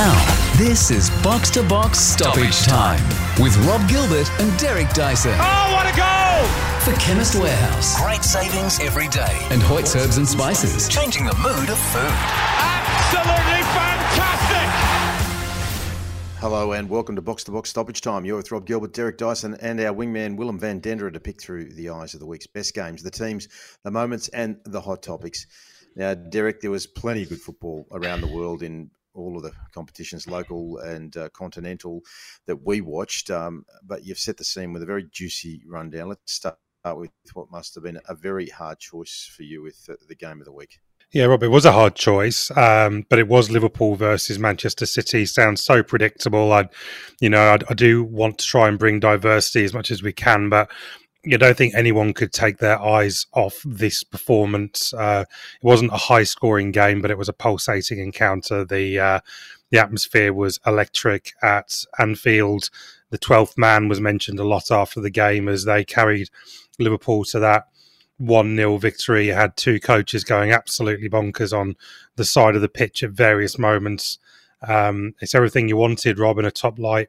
Now, this is Box to Box Stoppage Time with Rob Gilbert and Derek Dyson Oh, what a goal! for Chemist Warehouse Great savings every day. and Hoyt's Herbs and Spices. Changing the mood of food. Absolutely fantastic! Hello and welcome to Box to Box Stoppage Time. You're with Rob Gilbert, Derek Dyson, and our wingman Willem van Denderen to pick through the eyes of the week's best games, the teams, the moments, and the hot topics. Now, Derek, there was plenty of good football around the world in all of the competitions, local and uh, continental, that we watched. Um, but you've set the scene with a very juicy rundown. Let's start with what must have been a very hard choice for you with the, the game of the week. Yeah, Rob, it was a hard choice, um, but it was Liverpool versus Manchester City. Sounds so predictable. I, you know, I, I do want to try and bring diversity as much as we can, but you don't think anyone could take their eyes off this performance. Uh, it wasn't a high-scoring game, but it was a pulsating encounter. The uh, the atmosphere was electric at Anfield. The twelfth man was mentioned a lot after the game as they carried Liverpool to that one 0 victory. You had two coaches going absolutely bonkers on the side of the pitch at various moments. Um, it's everything you wanted, Rob, in a top light,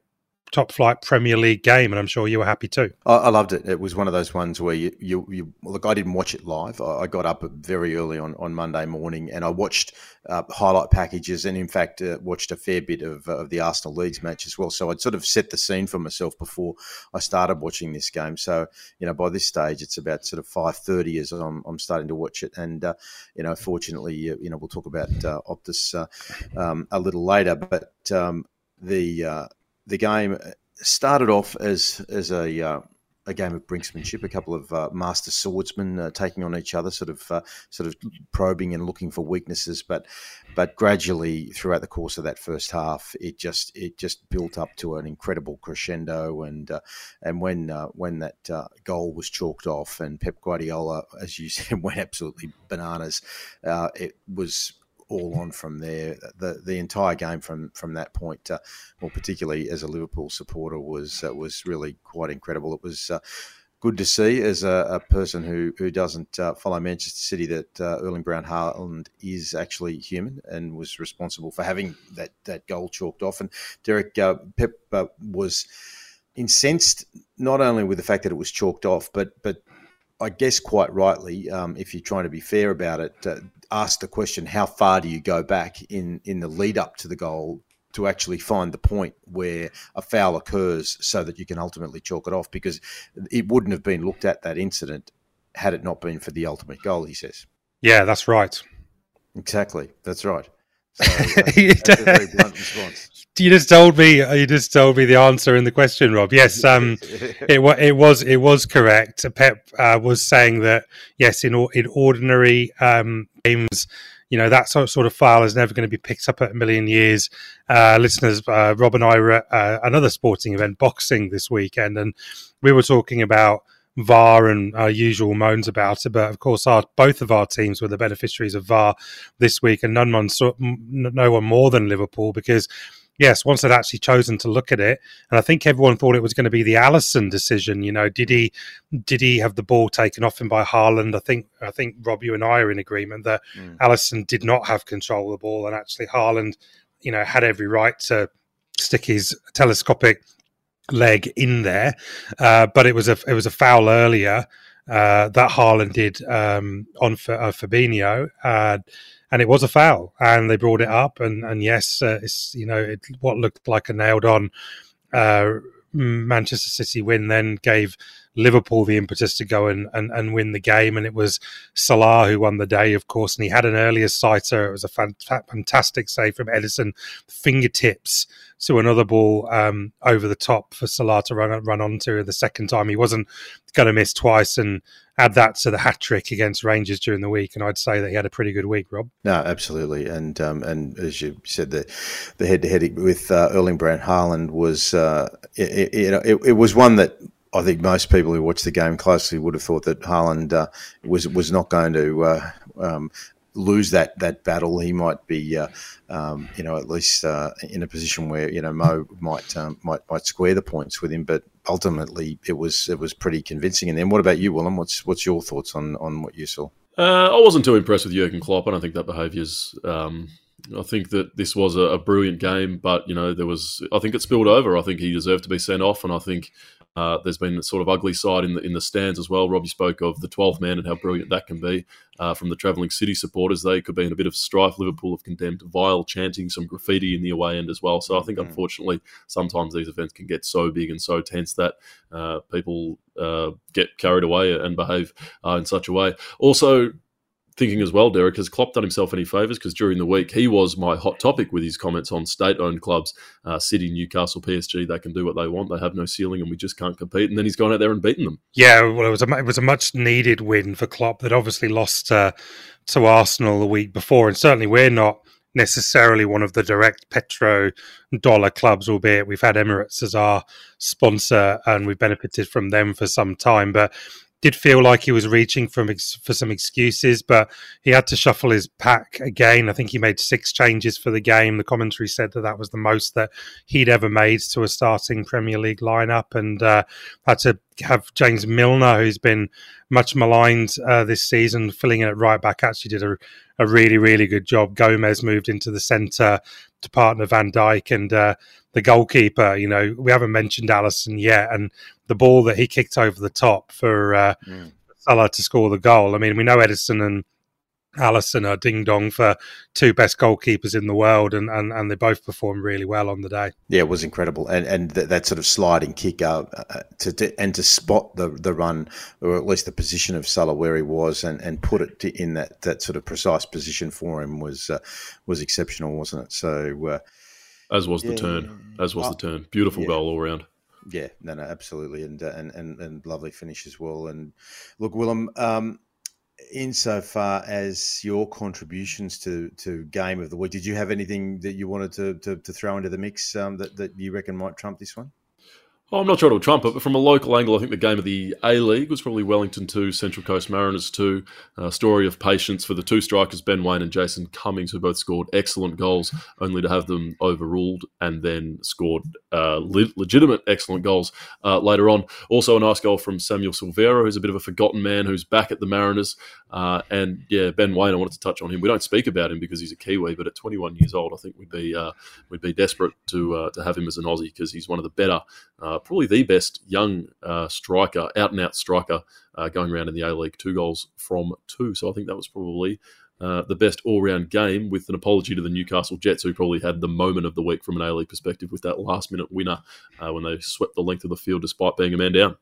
top flight Premier League game, and I'm sure you were happy too. I, loved it. It was one of those ones where you, you, you look. I didn't watch it live. I, got up very early on, on Monday morning, and I watched uh, highlight packages, and in fact, uh, watched a fair bit of, uh, of the Arsenal Leeds match as well. So I'd sort of set the scene for myself before I started watching this game. So you know, by this stage, it's about sort of five thirty as I'm, I'm starting to watch it, and uh, you know, fortunately, you know, we'll talk about uh, Optus uh, um, a little later, but um, the uh, the game started off as as a uh, a game of brinksmanship, a couple of uh, master swordsmen uh, taking on each other, sort of uh, sort of probing and looking for weaknesses. But but gradually throughout the course of that first half, it just it just built up to an incredible crescendo. And uh, and when uh, when that goal was chalked off, and Pep Guardiola, as you said, went absolutely bananas, it was all on from there. The the entire game from from that point, uh, well, particularly as a Liverpool supporter, was uh, was really quite incredible. It was. Uh, Good to see as a, a person who who doesn't uh, follow Manchester City that uh, Erling Braut Haaland is actually human and was responsible for having that that goal chalked off. And Derek uh, Pep uh, was incensed not only with the fact that it was chalked off, but but I guess quite rightly, um, if you're trying to be fair about it, uh, ask the question: How far do you go back in in the lead up to the goal to actually find the point where a foul occurs, so that you can ultimately chalk it off? Because it wouldn't have been looked at that incident had it not been for the ultimate goal. He says Yeah, that's right. exactly. That's right. So, uh, that's a very blunt response. You just told me. You just told me the answer in the question, Rob. Yes, um, it, it was it was correct. Pep uh, was saying that yes, in in ordinary um, games, you know that sort of file is never going to be picked up at a million years. Uh, listeners, uh, Rob and I were at uh, another sporting event, boxing, this weekend, and we were talking about VAR and our usual moans about it. But of course, our both of our teams were the beneficiaries of VAR this week, and none one m- no one more than Liverpool because yes, once they'd actually chosen to look at it, and I think everyone thought it was going to be the Alisson decision. You know, did he did he have the ball taken off him by Haaland? I think I think Rob, you and I are in agreement that Mm. Alisson did not have control of the ball, and actually Haaland, you know, had every right to stick his telescopic leg in there, uh, but it was a it was a foul earlier uh, that Haaland did um, on for, uh, Fabinho, uh, and it was a foul, and they brought it up, and and yes, uh, it's you know it, what looked like a nailed on uh, Manchester City win then gave Liverpool the impetus to go and, and, and win the game. And it was Salah who won the day, of course. And he had an earlier sighter. It was a fantastic save from Ederson, fingertips to another ball um, over the top for Salah to run run onto the second time. He wasn't going to miss twice. And add that to the hat trick against Rangers during the week, and I'd say that he had a pretty good week, Rob. No, absolutely, and um, and as you said, the the head to head with uh, Erling Braut Haaland was uh, it, it, it, it was one that I think most people who watched the game closely would have thought that Haaland uh, was was not going to uh, um, lose that that battle. He might be, uh, um, you know, at least uh, in a position where you know Mo might um, might might square the points with him, but ultimately it was it was pretty convincing. And then, what about you, Willem? What's what's your thoughts on on what you saw? Uh, I wasn't too impressed with Jurgen Klopp. I don't think that behaviour's um, I think that this was a, a, brilliant game, but you know there was. I think it spilled over. I think he deserved to be sent off, and I think uh, there's been a sort of ugly side in the in the stands as well. Robbie spoke of the 12th man and how brilliant that can be uh, from the travelling city supporters. They could be in a bit of strife. Liverpool have condemned vile chanting, some graffiti in the away end as well. So I think mm-hmm. unfortunately sometimes these events can get so big and so tense that uh, people uh, get carried away and behave uh, in such a way. Also, thinking as well, Derek, has Klopp done himself any favours? Because during the week, he was my hot topic with his comments on state owned clubs, uh, City, Newcastle, PSG. They can do what they want. They have no ceiling and we just can't compete. And then he's gone out there and beaten them. Yeah, well, it was a, it was a much needed win for Klopp that obviously lost uh, to Arsenal the week before. And certainly we're not necessarily one of the direct petro dollar clubs, albeit we've had Emirates as our sponsor and we've benefited from them for some time. But did feel like he was reaching for, for some excuses, but he had to shuffle his pack again. I think he made six changes for the game. The commentary said that that was the most that he'd ever made to a starting Premier League lineup, and uh, had to have James Milner, who's been much maligned uh, this season, filling in at right back. Actually, did a, a really, really good job. Gomez moved into the centre to partner Van Dijk, and uh, the goalkeeper. You know, we haven't mentioned Alisson yet, and the ball that he kicked over the top for uh, mm. Salah to score the goal. I mean, we know Ederson and Alisson are ding dong for two best goalkeepers in the world, and, and, and they both performed really well on the day. Yeah, it was incredible, and and th- that sort of sliding kick up uh, to, to, and to spot the the run or at least the position of Salah where he was, and, and put it to, in that, that sort of precise position for him was uh, was exceptional, wasn't it? So. Uh, as was yeah. the turn. As was the turn. Beautiful yeah. goal all around. Yeah, no, no, absolutely, and uh, and and, and lovely finish as well. And look, Willem, um, insofar as your contributions to to game of the week, did you have anything that you wanted to to, to throw into the mix um, that that you reckon might trump this one? Oh, I'm not trying to trump it, but from a local angle, I think the game of the A League was probably Wellington 2, Central Coast Mariners 2. A story of patience for the two strikers, Ben Waine and Jason Cummings, who both scored excellent goals, only to have them overruled and then scored uh, le- legitimate excellent goals uh, later on. Also, a nice goal from Samuel Silvera, who's a bit of a forgotten man who's back at the Mariners. Uh, and yeah, Ben Waine, I wanted to touch on him. We don't speak about him because he's a Kiwi, but at 21 years old, I think we'd be uh, we'd be desperate to uh, to have him as an Aussie because he's one of the better uh, probably the best young uh, striker, out and out striker, uh, going around in the A League. Two goals from two. So I think that was probably uh, the best all round game, with an apology to the Newcastle Jets, who probably had the moment of the week from an A League perspective with that last minute winner uh, when they swept the length of the field despite being a man down.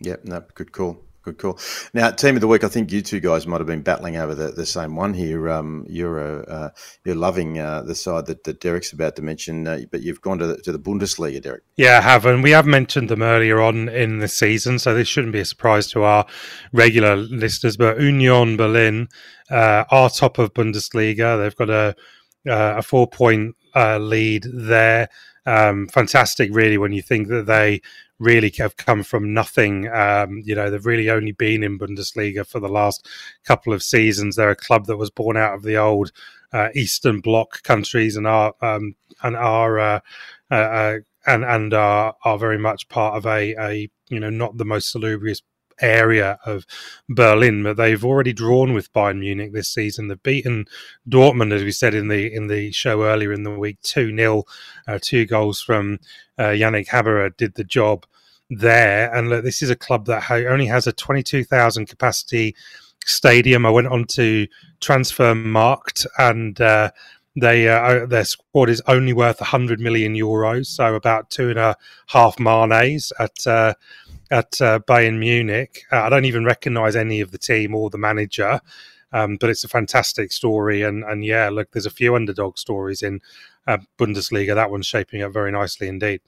Yep, no, good call. Good call. Now, team of the week. I think you two guys might have been battling over the, the same one here. Um, you're uh, you're loving uh, the side that, that Derek's about to mention, uh, but you've gone to the, to the Bundesliga, Derek. Yeah, I have, and we have mentioned them earlier on in the season, so this shouldn't be a surprise to our regular listeners. But Union Berlin uh, are top of Bundesliga. They've got a uh, a four point uh, lead there. Um, fantastic, really, when you think that they really have come from nothing. Um, you know, they've really only been in Bundesliga for the last couple of seasons. They're a club that was born out of the old uh, Eastern Bloc countries and are um, and are uh, uh, uh, and and are are very much part of a a you know not the most salubrious area of Berlin, but they've already drawn with Bayern Munich this season. They've beaten Dortmund, as we said in the in the show earlier in the week, two 0 uh, two goals from uh, Janik Haberer did the job there. And look, this is a club that ha- only has a twenty two thousand capacity stadium. I went on to Transfermarkt and. Uh, they uh, their squad is only worth 100 million euros, so about two and a half Manes at uh, at uh, Bayern Munich. Uh, I don't even recognise any of the team or the manager, um, but it's a fantastic story. And and yeah, look, there's a few underdog stories in uh, Bundesliga. That one's shaping up very nicely indeed.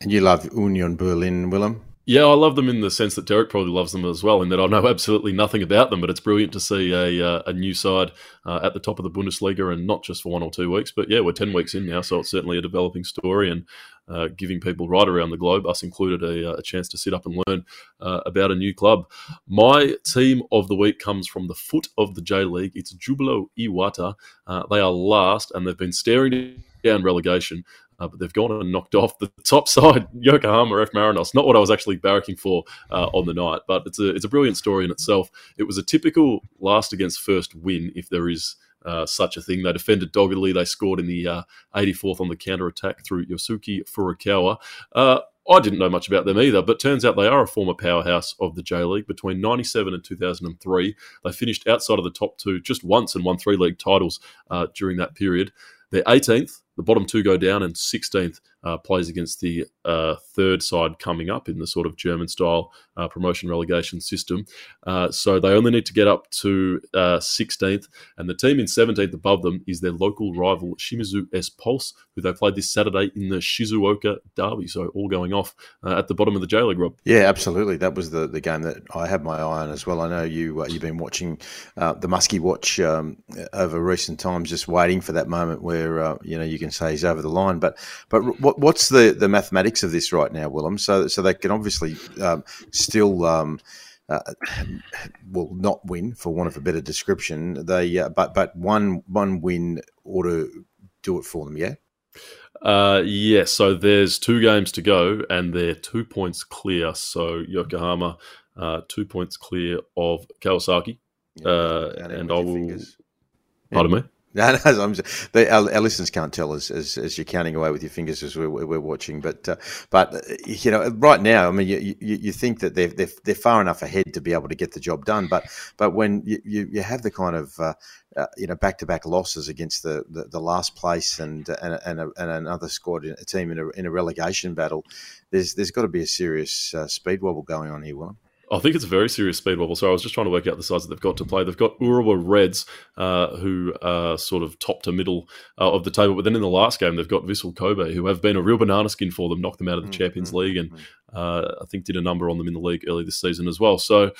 And you love Union Berlin, Willem? Yeah, I love them in the sense that Derek probably loves them as well, in that I know absolutely nothing about them, but it's brilliant to see a, uh, a new side uh, at the top of the Bundesliga, and not just for one or two weeks, but yeah, we're 10 weeks in now, so it's certainly a developing story and uh, giving people right around the globe, us included, a, uh, a chance to sit up and learn uh, about a new club. My team of the week comes from the foot of the J League. It's Jubilo Iwata. Uh, they are last, and they've been staring down relegation uh, but they've gone and knocked off the top side, Yokohama F Marinos. Not what I was actually barracking for uh, on the night, but it's a it's a brilliant story in itself. It was a typical last against first win, if there is uh, such a thing. They defended doggedly. They scored in the uh, 84th on the counter attack through Yosuke Furukawa. Uh, I didn't know much about them either, but turns out they are a former powerhouse of the J League. Between 97 and 2003, they finished outside of the top two just once and won three league titles uh, during that period. They're 18th the bottom two go down, and 16th uh, plays against the uh, third side coming up in the sort of German style uh, promotion relegation system. Uh, so they only need to get up to 16th, uh, and the team in 17th above them is their local rival Shimizu S Pulse, who they played this Saturday in the Shizuoka Derby. So all going off uh, at the bottom of the J League, Rob. Yeah, absolutely. That was the, the game that I had my eye on as well. I know you you've been watching the Muskie Watch um, over recent times, just waiting for that moment where you know you can say he's over the line. But but what, what's the, the mathematics of this right now, Willem? So so they can obviously um, still. Um, uh, will not win, for want of a better description. They, uh, but but one one win ought to do it for them. Yeah. Uh, yes. Yeah, so there's two games to go, and they're two points clear. So Yokohama, uh, two points clear of Kawasaki, yeah, uh, and I will. Fingers. Pardon yeah. me. No, no, I'm just, our, our, listeners can't tell as, as, as, you're counting away with your fingers as we're, we're watching. But uh, but uh, you know, right now, I mean, you, you, you think that they're, they're, they're far enough ahead to be able to get the job done. But but when you, you, you have the kind of uh, uh, you know back to back losses against the, the, the, last place and and, and, a, and another squad a team in a, in a relegation battle, there's there's got to be a serious uh, speed wobble going on here, Willem. I think it's a very serious speed wobble. So I was just trying to work out the size that they've got to play. They've got Urawa Reds, uh, who are sort of top to middle uh, of the table. But then in the last game, they've got Vissel Kobe, who have been a real banana skin for them, knocked them out of the mm-hmm. Champions mm, League, and mm. uh, I think did a number on them in the league early this season as well. So,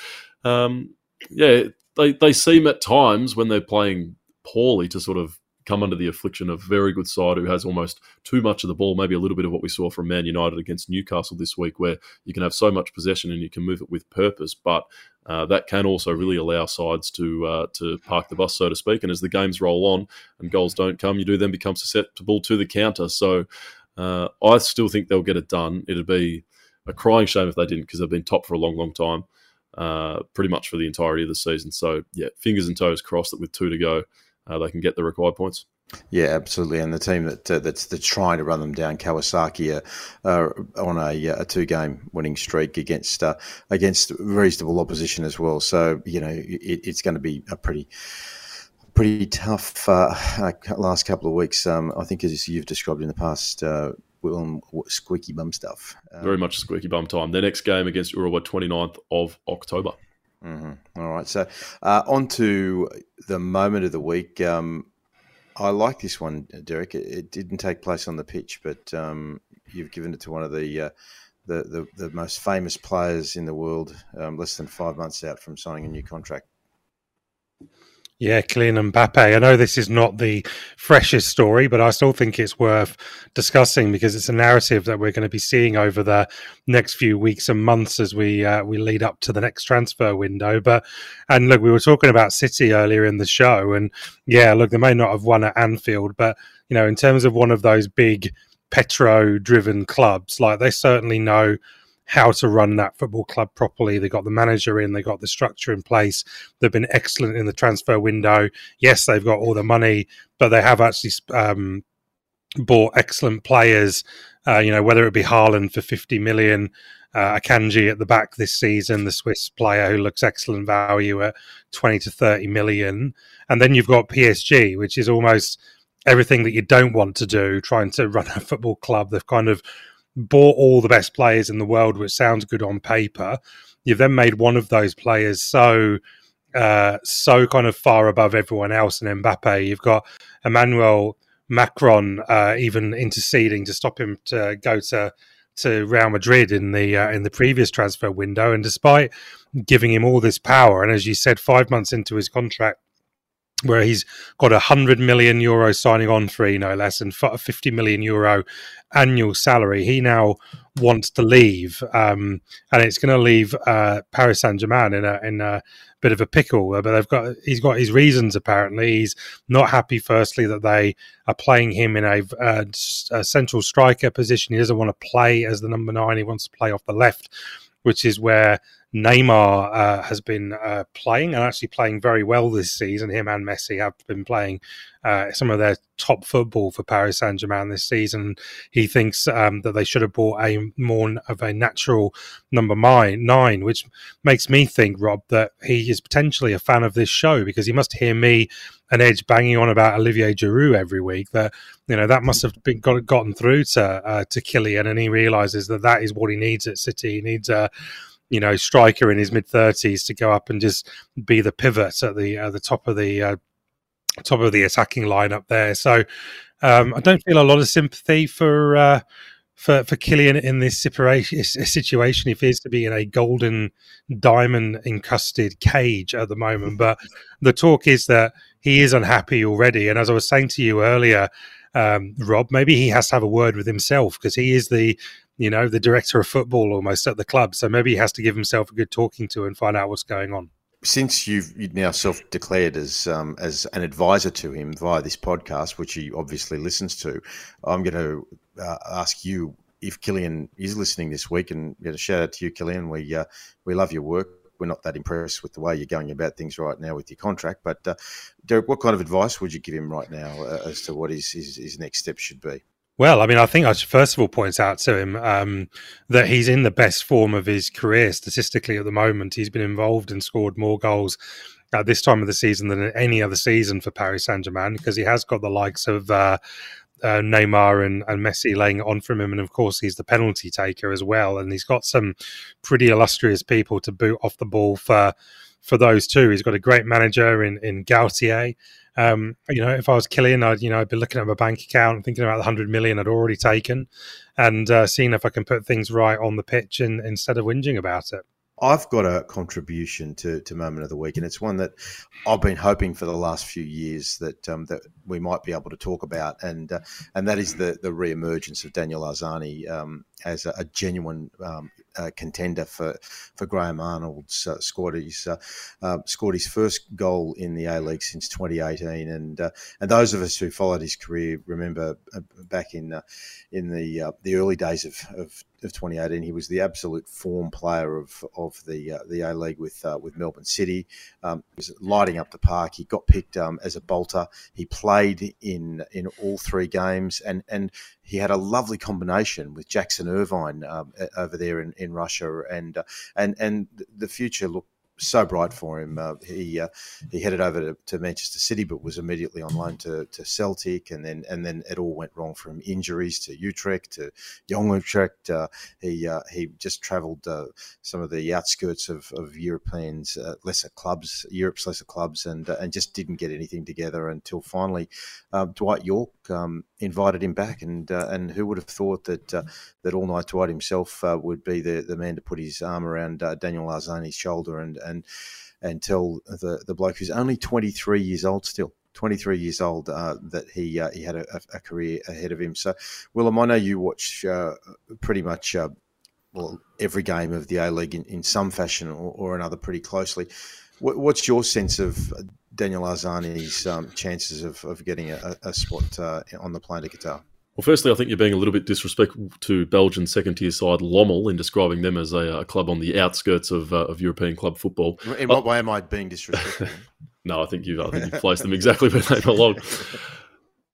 um, yeah, they, they seem at times when they're playing poorly to sort of come under the affliction of very good side who has almost too much of the ball, maybe a little bit of what we saw from Man United against Newcastle this week, where you can have so much possession and you can move it with purpose, but uh, that can also really allow sides to uh, to park the bus, so to speak. And as the games roll on and goals don't come, you do then become susceptible to the counter. So uh, I still think they'll get it done. It'd be a crying shame if they didn't, because they've been top for a long, long time, uh, pretty much for the entirety of the season. So yeah, fingers and toes crossed that with two to go, uh, they can get the required points. Yeah, absolutely. And the team that uh, that's, that's trying to run them down, Kawasaki, uh, on a, uh, a two game winning streak against uh, against reasonable opposition as well. So you know it, it's going to be a pretty pretty tough uh, uh, last couple of weeks. Um, I think as you've described in the past. Will squeaky bum stuff. Um, Very much squeaky bum time. Their next game against Urawa, 29th of October. Mm-hmm. All right. So, on to the moment of the week. Um, I like this one, Derek. It, it, didn't take place on the pitch, but um, you've given it to one of the, uh, the, the, the most famous players in the world, um, less than five months out from signing a new contract. Yeah, Kylian Mbappe. I know this is not the freshest story, but I still think it's worth discussing because it's a narrative that we're going to be seeing over the next few weeks and months as we uh, we lead up to the next transfer window. But and look, we were talking about City earlier in the show, and yeah, look, they may not have won at Anfield, but you know, in terms of one of those big petro-driven clubs, like they certainly know how to run that football club properly. They got the manager in, they got the structure in place. They've been excellent in the transfer window. Yes, they've got all the money, but they have actually um, bought excellent players. Uh, you know, whether it be Haaland for 50 million, uh, Akanji at the back this season, the Swiss player who looks excellent value at 20 to 30 million. And then you've got PSG, which is almost everything that you don't want to do, trying to run a football club. They've kind of bought all the best players in the world, which sounds good on paper. You've then made one of those players so uh, so kind of far above everyone else in Mbappe. You've got Emmanuel Macron uh, even interceding to stop him to go to to Real Madrid in the uh, in the previous transfer window, and despite giving him all this power, and as you said, five months into his contract, where he's got a hundred million euro signing on free, no less, and fifty million euro annual salary. He now wants to leave, um, and it's going to leave uh, Paris Saint Germain in a in a bit of a pickle. But they've got he's got his reasons. Apparently, he's not happy. Firstly, that they are playing him in a, a, a central striker position. He doesn't want to play as the number nine. He wants to play off the left, which is where Neymar uh, has been uh, playing and actually playing very well this season. Him and Messi have been playing uh, some of their top football for Paris Saint Germain this season. He thinks um, that they should have bought a more of a natural number nine, which makes me think, Rob, that he is potentially a fan of this show because he must hear me and Edge banging on about Olivier Giroud every week. That you know that must have been got, gotten through to uh, to Kylian, and he realizes that that is what he needs at City. He needs a you know striker in his mid thirties to go up and just be the pivot at the uh, the top of the uh, top of the attacking lineup there. So um, I don't feel a lot of sympathy for uh, for for Kylian in this situation. He appears to be in a golden diamond encrusted cage at the moment. But the talk is that he is unhappy already. And as I was saying to you earlier, um, Rob, maybe he has to have a word with himself because he is the you know the director of football almost at the club. So maybe he has to give himself a good talking to and find out what's going on since you've, now self-declared as um, as an advisor to him via this podcast, which he obviously listens to, I'm going to uh, ask you if Kylian is listening this week, and shout out to you, Kylian. We uh, we love your work. We're not that impressed with the way you're going about things right now with your contract, but uh, Derek, what kind of advice would you give him right now uh, as to what his, his, his next step should be? Well, I mean, I think I should first of all point out to him um, that he's in the best form of his career statistically at the moment. He's been involved and scored more goals at this time of the season than any other season for Paris Saint Germain because he has got the likes of uh, uh, Neymar and, and Messi laying on from him. And of course, he's the penalty taker as well. And he's got some pretty illustrious people to boot off the ball for for those two. He's got a great manager in, in Galtier. Um, you know, if I was Kylian, I'd you know I'd be looking at my bank account, thinking about the hundred million I'd already taken, and uh, seeing if I can put things right on the pitch, and instead of whinging about it. I've got a contribution to, to moment of the week, and it's one that I've been hoping for the last few years that um, that we might be able to talk about, and uh, and that is the the re-emergence of Daniel Arzani um, as a, a genuine um, uh, contender for for Graham Arnold's uh, squad. He's uh, uh, scored his first goal in the A League since 2018, and uh, and those of us who followed his career remember uh, back in in the the early days of, of, of 2018, he was the absolute form player of of the the A League with with Melbourne City. Um, he was lighting up the park. He got picked um, as a bolter. He played in in all three games, and and he had a lovely combination with Jackson Irvine um, over there in, in Russia, and uh, and and the future looked so bright for him. Uh, he uh, he headed over to, to, Manchester City, but was immediately on loan to, to Celtic, and then and then it all went wrong from injuries to Utrecht to Young Utrecht. Uh, he uh, he just travelled uh, some of the outskirts of, of Europeans, uh, lesser clubs, Europe's lesser clubs, and and just didn't get anything together until finally Dwight Yorke um, invited him back, and and who would have thought that that all night Dwight himself would be the, the man to put his arm around Daniel Arzani's shoulder and and and tell the the bloke who's only 23 years old still 23 years old uh, that he uh, he had a, a, career ahead of him. So, Willem, I know you watch uh, pretty much uh, well every game of the A League in, in some fashion or, or another pretty closely. What, what's your sense of Daniel Arzani's um, chances of, of getting a, a spot uh, on the plane to Qatar? Well, firstly, I think you're being a little bit disrespectful to Belgian second tier side Lommel in describing them as a, a club on the outskirts of, uh, of European club football. In what way am I being disrespectful? no, I think you've, I think you've placed them exactly where they belong.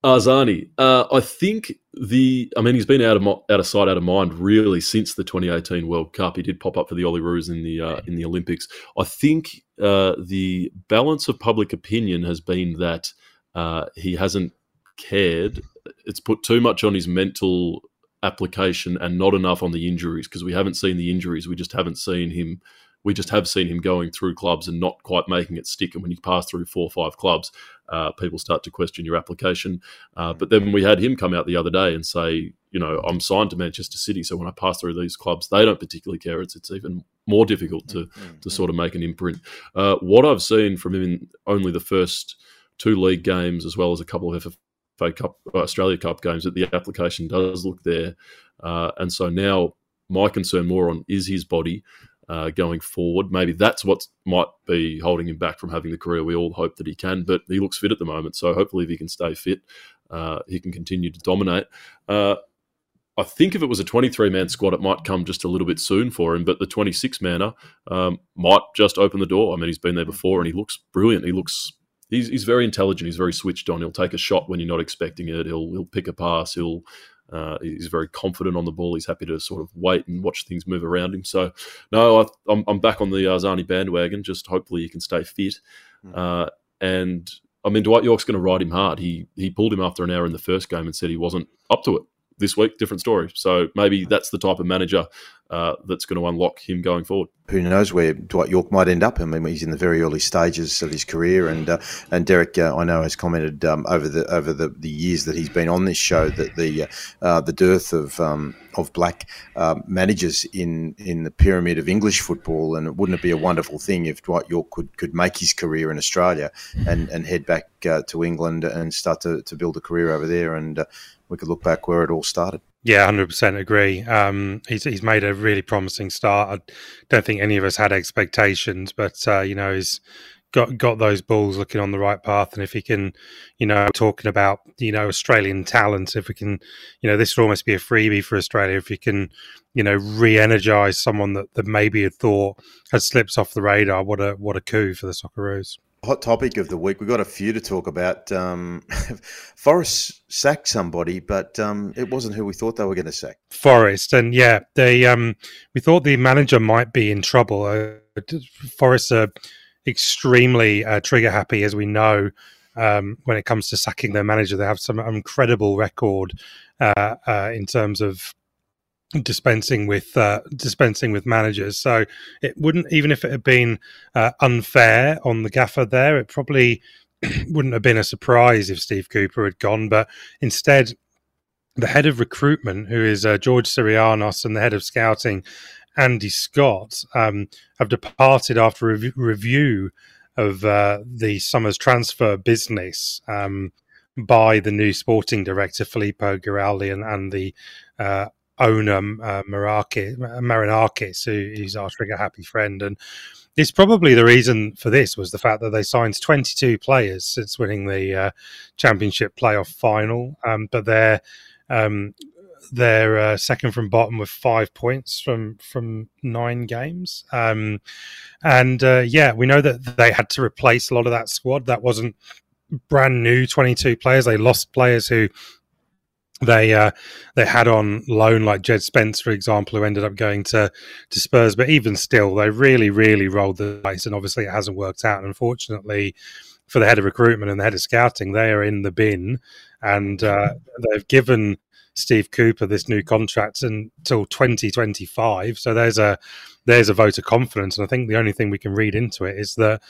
Arzani, uh, I think the, I mean, he's been out of out of sight, out of mind, really since the 2018 World Cup. He did pop up for the Olyroos in the uh, in the Olympics. I think uh, the balance of public opinion has been that uh, he hasn't cared. It's put too much on his mental application and not enough on the injuries because we haven't seen the injuries. We just haven't seen him. We just have seen him going through clubs and not quite making it stick. And when you pass through four or five clubs, uh, people start to question your application. Uh, but then we had him come out the other day and say, you know, I'm signed to Manchester City, so when I pass through these clubs, they don't particularly care. It's it's even more difficult to mm-hmm. to sort of make an imprint. Uh, what I've seen from him in only the first two league games, as well as a couple of FA Cup, uh, Australia Cup games, that the application does look there. Uh, and so now my concern more on is his body uh, going forward. Maybe that's what might be holding him back from having the career we all hope that he can. But he looks fit at the moment, so hopefully if he can stay fit, uh, he can continue to dominate. Uh, I think if it was a 23 man squad, it might come just a little bit soon for him. But the 26 manner um, might just open the door. I mean, he's been there before and he looks brilliant. He looks he's, he's very intelligent. He's very switched on. He'll take a shot when you're not expecting it. He'll he'll pick a pass. He'll uh, he's very confident on the ball. He's happy to sort of wait and watch things move around him. So, no, I, am I'm back on the uh, Zani bandwagon. Just hopefully he can stay fit. Mm. Uh, and I mean, Dwight Yorke's going to ride him hard. He he pulled him after an hour in the first game and said he wasn't up to it this week, different story. So maybe that's the type of manager uh, that's going to unlock him going forward. Who knows where Dwight Yorke might end up? I mean, he's in the very early stages of his career, and uh, and Derek, uh, I know, has commented um, over the over the, the years that he's been on this show that the uh, uh, the dearth of um, of black um, managers in in the pyramid of English football, and wouldn't it be a wonderful thing if Dwight Yorke could could make his career in Australia and and head back uh, to England and start to, to build a career over there and we could look back where it all started. Yeah, hundred percent agree. Um, he's he's made a really promising start. I don't think any of us had expectations, but uh, you know he's got got those balls looking on the right path. And if he can, you know, talking about you know Australian talent, if we can, you know, this would almost be a freebie for Australia if he can, you know, re-energize someone that, that maybe had thought had slipped off the radar. What a what a coup for the Socceroos. Hot topic of the week. We've got a few to talk about. Um, Forest sacked somebody, but um, it wasn't who we thought they were going to sack. Forest, and yeah, they um, we thought the manager might be in trouble. Uh, Forest are extremely uh, trigger happy, as we know. Um, when it comes to sacking their manager, they have some incredible record uh, uh in terms of dispensing with uh, dispensing with managers. So it wouldn't even if it had been uh, unfair on the gaffer there, it probably wouldn't have been a surprise if Steve Cooper had gone. But instead, the head of recruitment, who is uh, George Syrianos, and the head of scouting, Andy Scott, um, have departed after a rev- review of uh, the summer's transfer business. Um, by the new sporting director Filippo Giraldi and, and the uh, owner uh, Marakis, Marinakis, who, who's our trigger happy friend, and it's probably the reason for this was the fact that they signed 22 players since winning the uh, championship playoff final, um, but they're um, they're uh, second from bottom with five points from from nine games. Um, and uh, yeah, we know that they had to replace a lot of that squad. That wasn't brand new 22 players. They lost players who they uh, they had on loan like Djed Spence, for example, who ended up going to to Spurs. But even still, they really, really rolled the dice, and obviously it hasn't worked out. Unfortunately, for the head of recruitment and the head of scouting, they are in the bin, and uh, they've given Steve Cooper this new contract until 2025. So there's a there's a vote of confidence, and I think the only thing we can read into it is that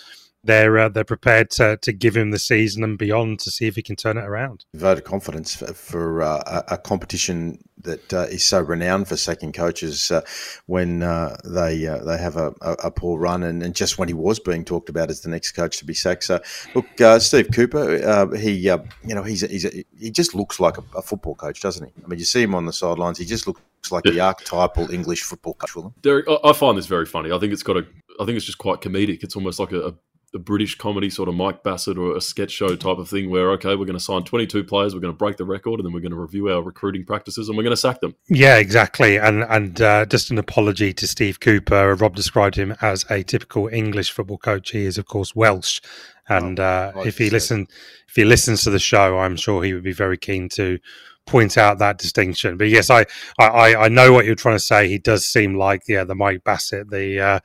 they're uh, they're prepared to to give him the season and beyond to see if he can turn it around. Vote of confidence for, for uh, a, competition that uh, is so renowned for sacking coaches uh, when uh, they uh, they have a, a, a poor run, and, and, just when he was being talked about as the next coach to be sacked. So, look, Steve Cooper, he you know he's a, he's a, he just looks like a, a, football coach, doesn't he? I mean, you see him on the sidelines; he just looks like the archetypal English football coach. Derek, I find this very funny. I think it's got a I think it's just quite comedic. It's almost like a, a British comedy sort of Mike Bassett or a sketch show type of thing where, okay, we're going to sign 22 players, we're going to break the record, and then we're going to review our recruiting practices and we're going to sack them. Yeah, exactly. And and uh, just an apology to Steve Cooper. Rob described him as a typical English football coach. He is, of course, Welsh. And oh, uh, if he listen, if he listens to the show, I'm sure he would be very keen to point out that distinction. But yes, I, I, I know what you're trying to say. He does seem like yeah, the Mike Bassett, the uh,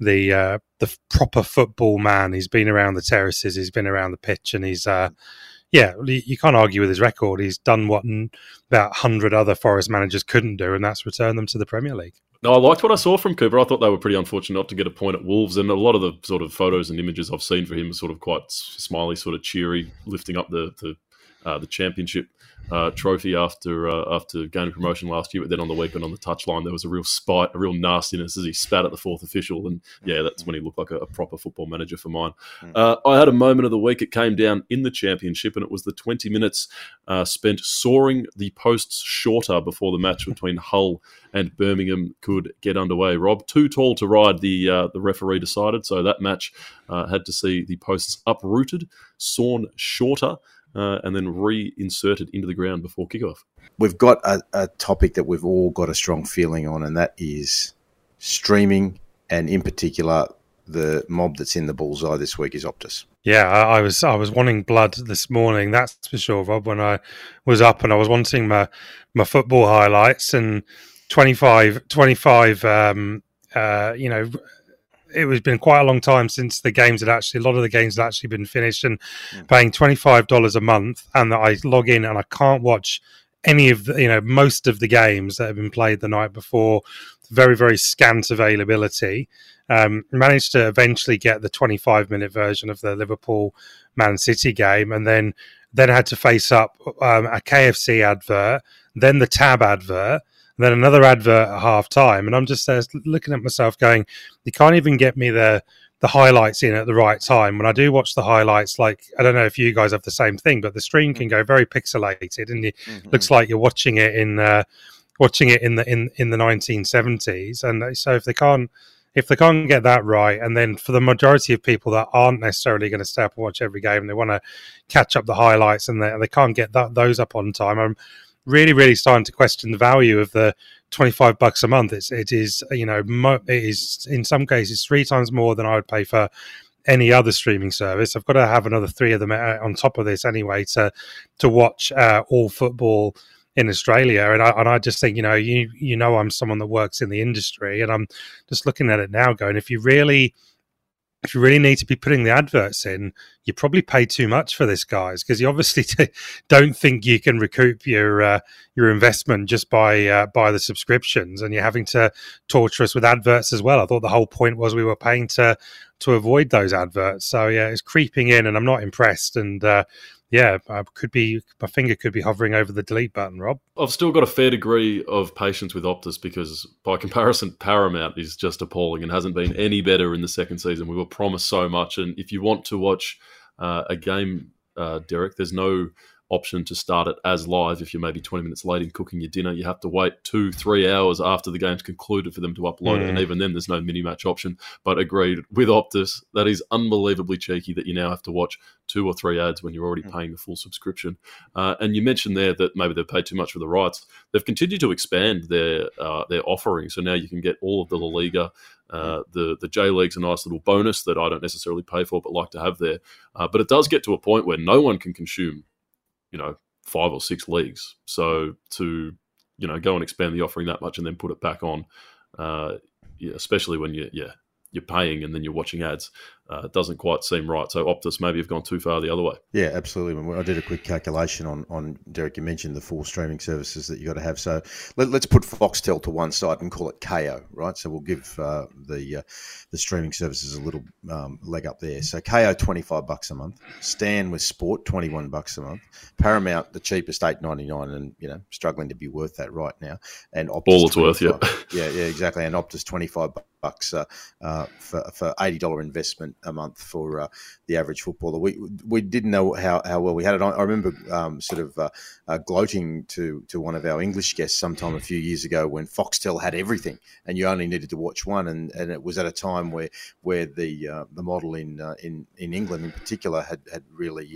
the uh, the proper football man. He's been around the terraces, he's been around the pitch, and he's uh, yeah, you can't argue with his record. He's done what about hundred other Forest managers couldn't do, and that's return them to the Premier League. No, I liked what I saw from Cooper. I thought they were pretty unfortunate not to get a point at Wolves, and a lot of the sort of photos and images I've seen for him are sort of quite smiley, sort of cheery, lifting up the the, uh, the championship uh, trophy after uh, after gaining promotion last year. But then on the weekend on the touchline, there was a real spite, a real nastiness as he spat at the fourth official, and yeah, that's when he looked like a, a proper football manager for mine. Hmm. Uh, I had a moment of the week. It came down in the championship, and it was the twenty minutes uh, spent sawing the posts shorter before the match between Hull and Birmingham could get underway. Rob, too tall to ride, the uh, the referee decided, so that match uh, had to see the posts uprooted, sawn shorter. Uh, and then reinserted into the ground before kickoff. We've got a, a topic that we've all got a strong feeling on, and that is streaming, and in particular, the mob that's in the bullseye this week is Optus. Yeah, I, I, was I was wanting blood this morning. That's for sure, Rob. When I was up and I was wanting my my football highlights and 25, 25 um, uh, you know, it was been quite a long time since the games had actually a lot of the games had actually been finished and mm. paying twenty five dollars a month and that I log in and I can't watch any of the you know most of the games that have been played the night before very very scant availability um, managed to eventually get the 25 minute version of the Liverpool Man City game and then then had to face up um, a KFC advert then the tab advert and then another advert at half time. And I'm just there looking at myself going, you can't even get me the the highlights in at the right time. When I do watch the highlights, like I don't know if you guys have the same thing, but the stream can go very pixelated, and it mm-hmm. looks like you're watching it in uh, watching it in the in in the 1970s. And so if they can't if they can't get that right, and then for the majority of people that aren't necessarily going to stay up and watch every game, they want to catch up the highlights, and they, they can't get that, those up on time. I'm really, really starting to question the value of the 25 bucks a month. It's, it is, you know, mo- it is in some cases three times more than I would pay for any other streaming service. I've got to have another three of them uh, on top of this anyway to, to watch uh, all football in Australia. And I, and I just think, you know, you, you know, I'm someone that works in the industry and I'm just looking at it now going, if you really, if you really need to be putting the adverts in, you probably pay too much for this, guys, because you obviously don't think you can recoup your uh, your investment just by uh, by the subscriptions, and you're having to torture us with adverts as well. I thought the whole point was we were paying to to avoid those adverts. So yeah, it's creeping in, and I'm not impressed. And uh, yeah, I could be my finger could be hovering over the delete button, Rob. I've still got a fair degree of patience with Optus because, by comparison, Paramount is just appalling and hasn't been any better in the second season. We were promised so much, and if you want to watch uh, a game, uh, Derek, there's no option to start it as live if you're maybe 20 minutes late in cooking your dinner. You have to wait two, three hours after the game's concluded for them to upload mm. it. And mm. even then, there's no mini match option. But agreed with Optus, that is unbelievably cheeky that you now have to watch two or three ads when you're already mm. paying the full subscription. Uh, and you mentioned there that maybe they've paid too much for the rights. They've continued to expand their uh, their offering. So now you can get all of the La Liga. Uh, the the J League's a nice little bonus that I don't necessarily pay for, but like to have there. Uh, but it does get to a point where no one can consume you know five or six leagues. So to you know go and expand the offering that much and then put it back on, uh, yeah, especially when you yeah you're paying and then you're watching ads. Uh, it doesn't quite seem right. So Optus maybe have gone too far the other way. Yeah, absolutely. I did a quick calculation on, on Derek. You mentioned the four streaming services that you got to have. So let, us put Foxtel to one side and call it Kayo, right? So we'll give uh, the uh, the streaming services a little um, leg up there. So Kayo twenty five bucks a month. Stan with Sport twenty one bucks a month. Paramount the cheapest eight ninety nine, and you know struggling to be worth that right now. And Optus all it's worth, yeah, yeah, yeah, exactly. And Optus twenty five bucks uh, uh, for for eighty dollar investment a month for uh, the average footballer. We we didn't know how, how well we had it. I, I remember um, sort of uh, uh, gloating to to one of our English guests sometime a few years ago when Foxtel had everything and you only needed to watch one, and, and it was at a time where where the uh, the model in in in England in particular had had really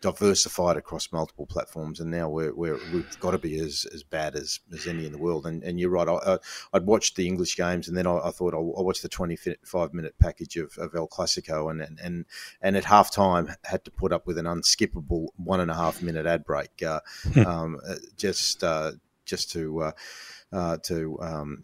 diversified across multiple platforms, and now we're, we have got to be as, as bad as, as any in the world. And, and you're right. I, would watched the English games, and then I, I thought I'll, I'll, watch the 25 minute package of, of El Clasico, and, and and and at half time had to put up with an unskippable one and a half minute ad break, uh, hmm. um, uh, just uh, just to uh, uh, to um,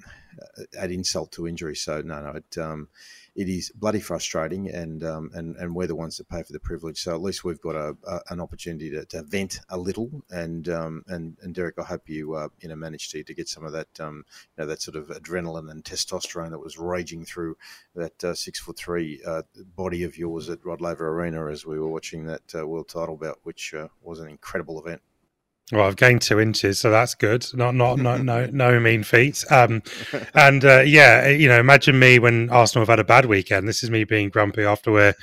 add insult to injury. So no, no, it. Um, it is bloody frustrating, and um, and and we're the ones that pay for the privilege. So at least we've got a, a an opportunity to, to, vent a little. And um, and and Derek, I hope you uh, you know managed to, to get some of that um, you know that sort of adrenaline and testosterone that was raging through that uh, six foot three uh, body of yours at Rod Laver Arena as we were watching that uh, world title bout, which uh, was an incredible event. Well, I've gained two inches, so that's good. Not not no no no mean feat. Um, and uh, yeah, you know, imagine me when Arsenal have had a bad weekend. This is me being grumpy after we're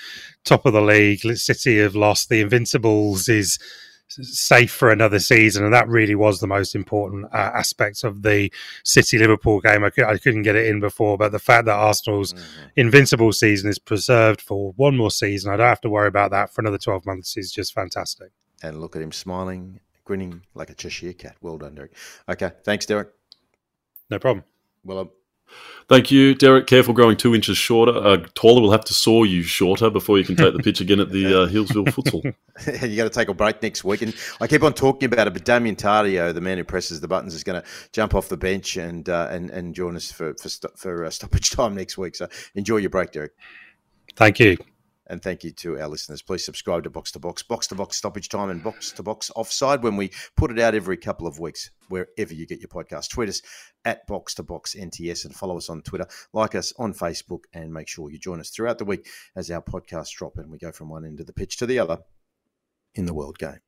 top of the league. City have lost. The Invincibles is safe for another season, and that really was the most important uh, aspect of the City Liverpool game. I, could, I couldn't get it in before, but the fact that Arsenal's mm-hmm. invincible season is preserved for one more season, I don't have to worry about that for another twelve months. is just fantastic. And look at him smiling, grinning like a Cheshire cat. Well done, Derek. Okay, thanks, Derek. No problem. Well, um, Thank you, Derek. Careful growing two inches shorter. Uh, taller will have to saw you shorter before you can take the pitch again at the uh, Healesville futsal. you got to take a break next week. And I keep on talking about it, but Damien Taddeo, the man who presses the buttons, is going to jump off the bench and uh, and and join us for for, for uh, stoppage time next week. So enjoy your break, Derek. Thank you. And thank you to our listeners. Please subscribe to Box to Box, Box to Box Stoppage Time, and Box to Box Offside when we put it out every couple of weeks, wherever you get your podcast. Tweet us at Box to Box NTS and follow us on Twitter. Like us on Facebook, and make sure you join us throughout the week as our podcasts drop and we go from one end of the pitch to the other in the world game.